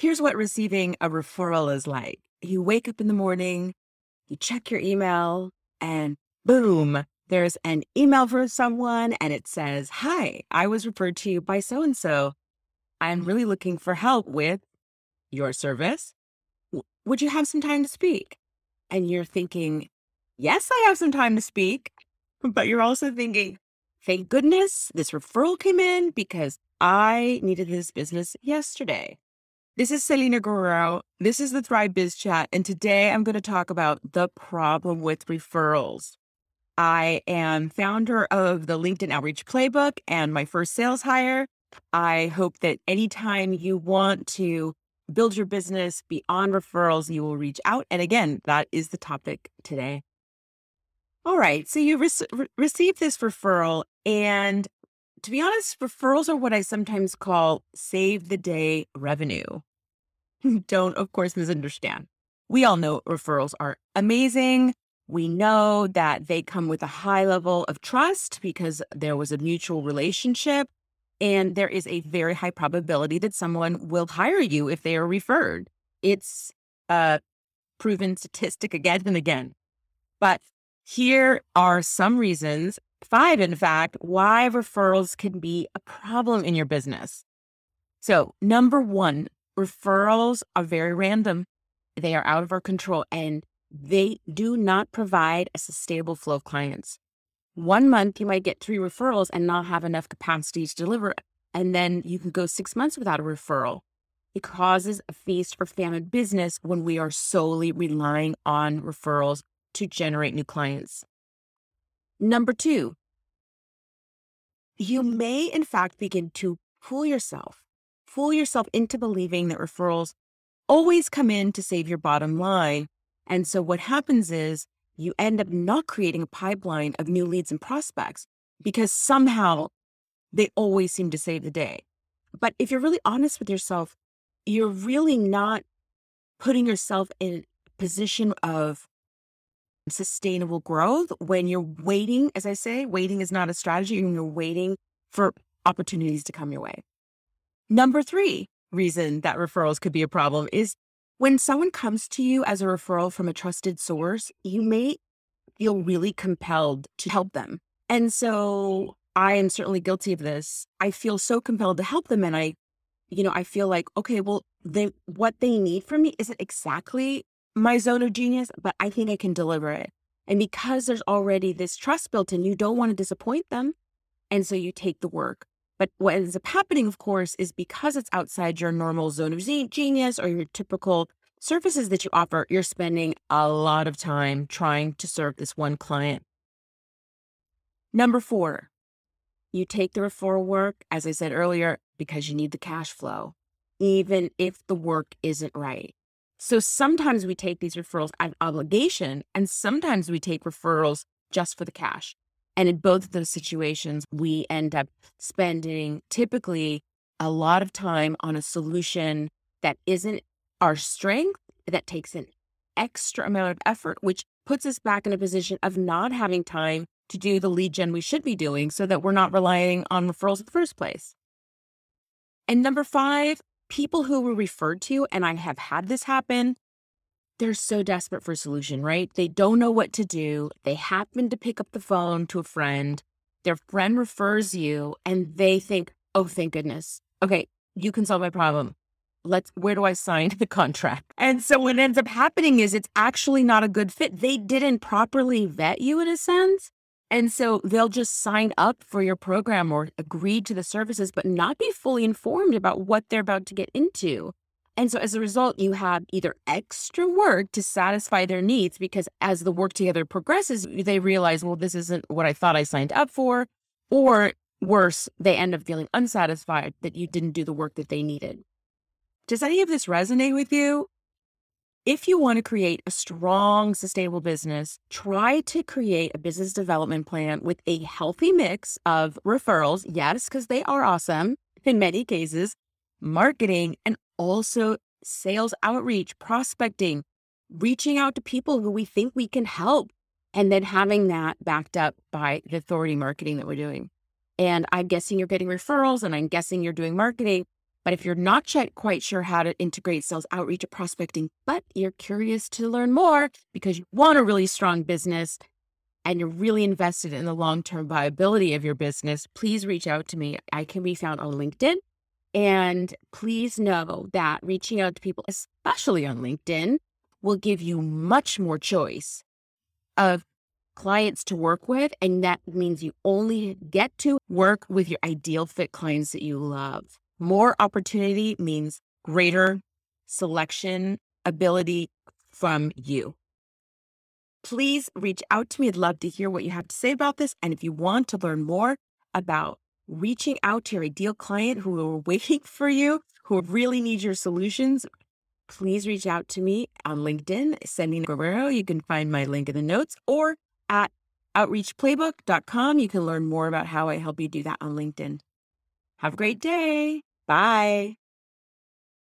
Here's what receiving a referral is like you wake up in the morning, you check your email, and boom, there's an email for someone and it says, Hi, I was referred to you by so and so. I'm mm-hmm. really looking for help with your service. Would you have some time to speak? And you're thinking, Yes, I have some time to speak. But you're also thinking, Thank goodness this referral came in because I needed this business yesterday. This is Selena Guerrero. This is the Thrive Biz Chat. And today I'm going to talk about the problem with referrals. I am founder of the LinkedIn Outreach Playbook and my first sales hire. I hope that anytime you want to build your business beyond referrals, you will reach out. And again, that is the topic today. All right. So you re- received this referral. And to be honest, referrals are what I sometimes call save the day revenue. don't, of course, misunderstand. We all know referrals are amazing. We know that they come with a high level of trust because there was a mutual relationship. And there is a very high probability that someone will hire you if they are referred. It's a proven statistic again and again. But here are some reasons, five in fact, why referrals can be a problem in your business. So, number one, referrals are very random. They are out of our control and they do not provide a sustainable flow of clients. One month, you might get three referrals and not have enough capacity to deliver. And then you can go six months without a referral. It causes a feast or famine business when we are solely relying on referrals to generate new clients. Number two, you may in fact begin to fool yourself fool yourself into believing that referrals always come in to save your bottom line. And so what happens is you end up not creating a pipeline of new leads and prospects because somehow they always seem to save the day. But if you're really honest with yourself, you're really not putting yourself in a position of sustainable growth when you're waiting, as I say, waiting is not a strategy, and you're waiting for opportunities to come your way. Number three reason that referrals could be a problem is when someone comes to you as a referral from a trusted source, you may feel really compelled to help them. And so I am certainly guilty of this. I feel so compelled to help them. And I, you know, I feel like, okay, well, they, what they need from me isn't exactly my zone of genius, but I think I can deliver it. And because there's already this trust built in, you don't want to disappoint them. And so you take the work. But what ends up happening, of course, is because it's outside your normal zone of genius or your typical services that you offer, you're spending a lot of time trying to serve this one client. Number four, you take the referral work, as I said earlier, because you need the cash flow, even if the work isn't right. So sometimes we take these referrals of obligation, and sometimes we take referrals just for the cash. And in both of those situations, we end up spending typically a lot of time on a solution that isn't our strength, that takes an extra amount of effort, which puts us back in a position of not having time to do the lead gen we should be doing so that we're not relying on referrals in the first place. And number five, people who were referred to, and I have had this happen, they're so desperate for a solution, right? They don't know what to do. They happen to pick up the phone to a friend. Their friend refers you and they think, oh, thank goodness. Okay, you can solve my problem. Let's, where do I sign the contract? And so what ends up happening is it's actually not a good fit. They didn't properly vet you in a sense. And so they'll just sign up for your program or agree to the services, but not be fully informed about what they're about to get into. And so as a result, you have either extra work to satisfy their needs because as the work together progresses, they realize, well, this isn't what I thought I signed up for. Or worse, they end up feeling unsatisfied that you didn't do the work that they needed. Does any of this resonate with you? If you want to create a strong, sustainable business, try to create a business development plan with a healthy mix of referrals. Yes, because they are awesome in many cases, marketing, and also sales outreach, prospecting, reaching out to people who we think we can help, and then having that backed up by the authority marketing that we're doing. And I'm guessing you're getting referrals and I'm guessing you're doing marketing. But if you're not yet quite sure how to integrate sales outreach or prospecting, but you're curious to learn more because you want a really strong business and you're really invested in the long term viability of your business, please reach out to me. I can be found on LinkedIn. And please know that reaching out to people, especially on LinkedIn, will give you much more choice of clients to work with. And that means you only get to work with your ideal fit clients that you love. More opportunity means greater selection ability from you. Please reach out to me. I'd love to hear what you have to say about this. And if you want to learn more about reaching out to your ideal client who are waiting for you, who really need your solutions, please reach out to me on LinkedIn, Selena Guerrero. You can find my link in the notes or at outreachplaybook.com. You can learn more about how I help you do that on LinkedIn. Have a great day. Bye.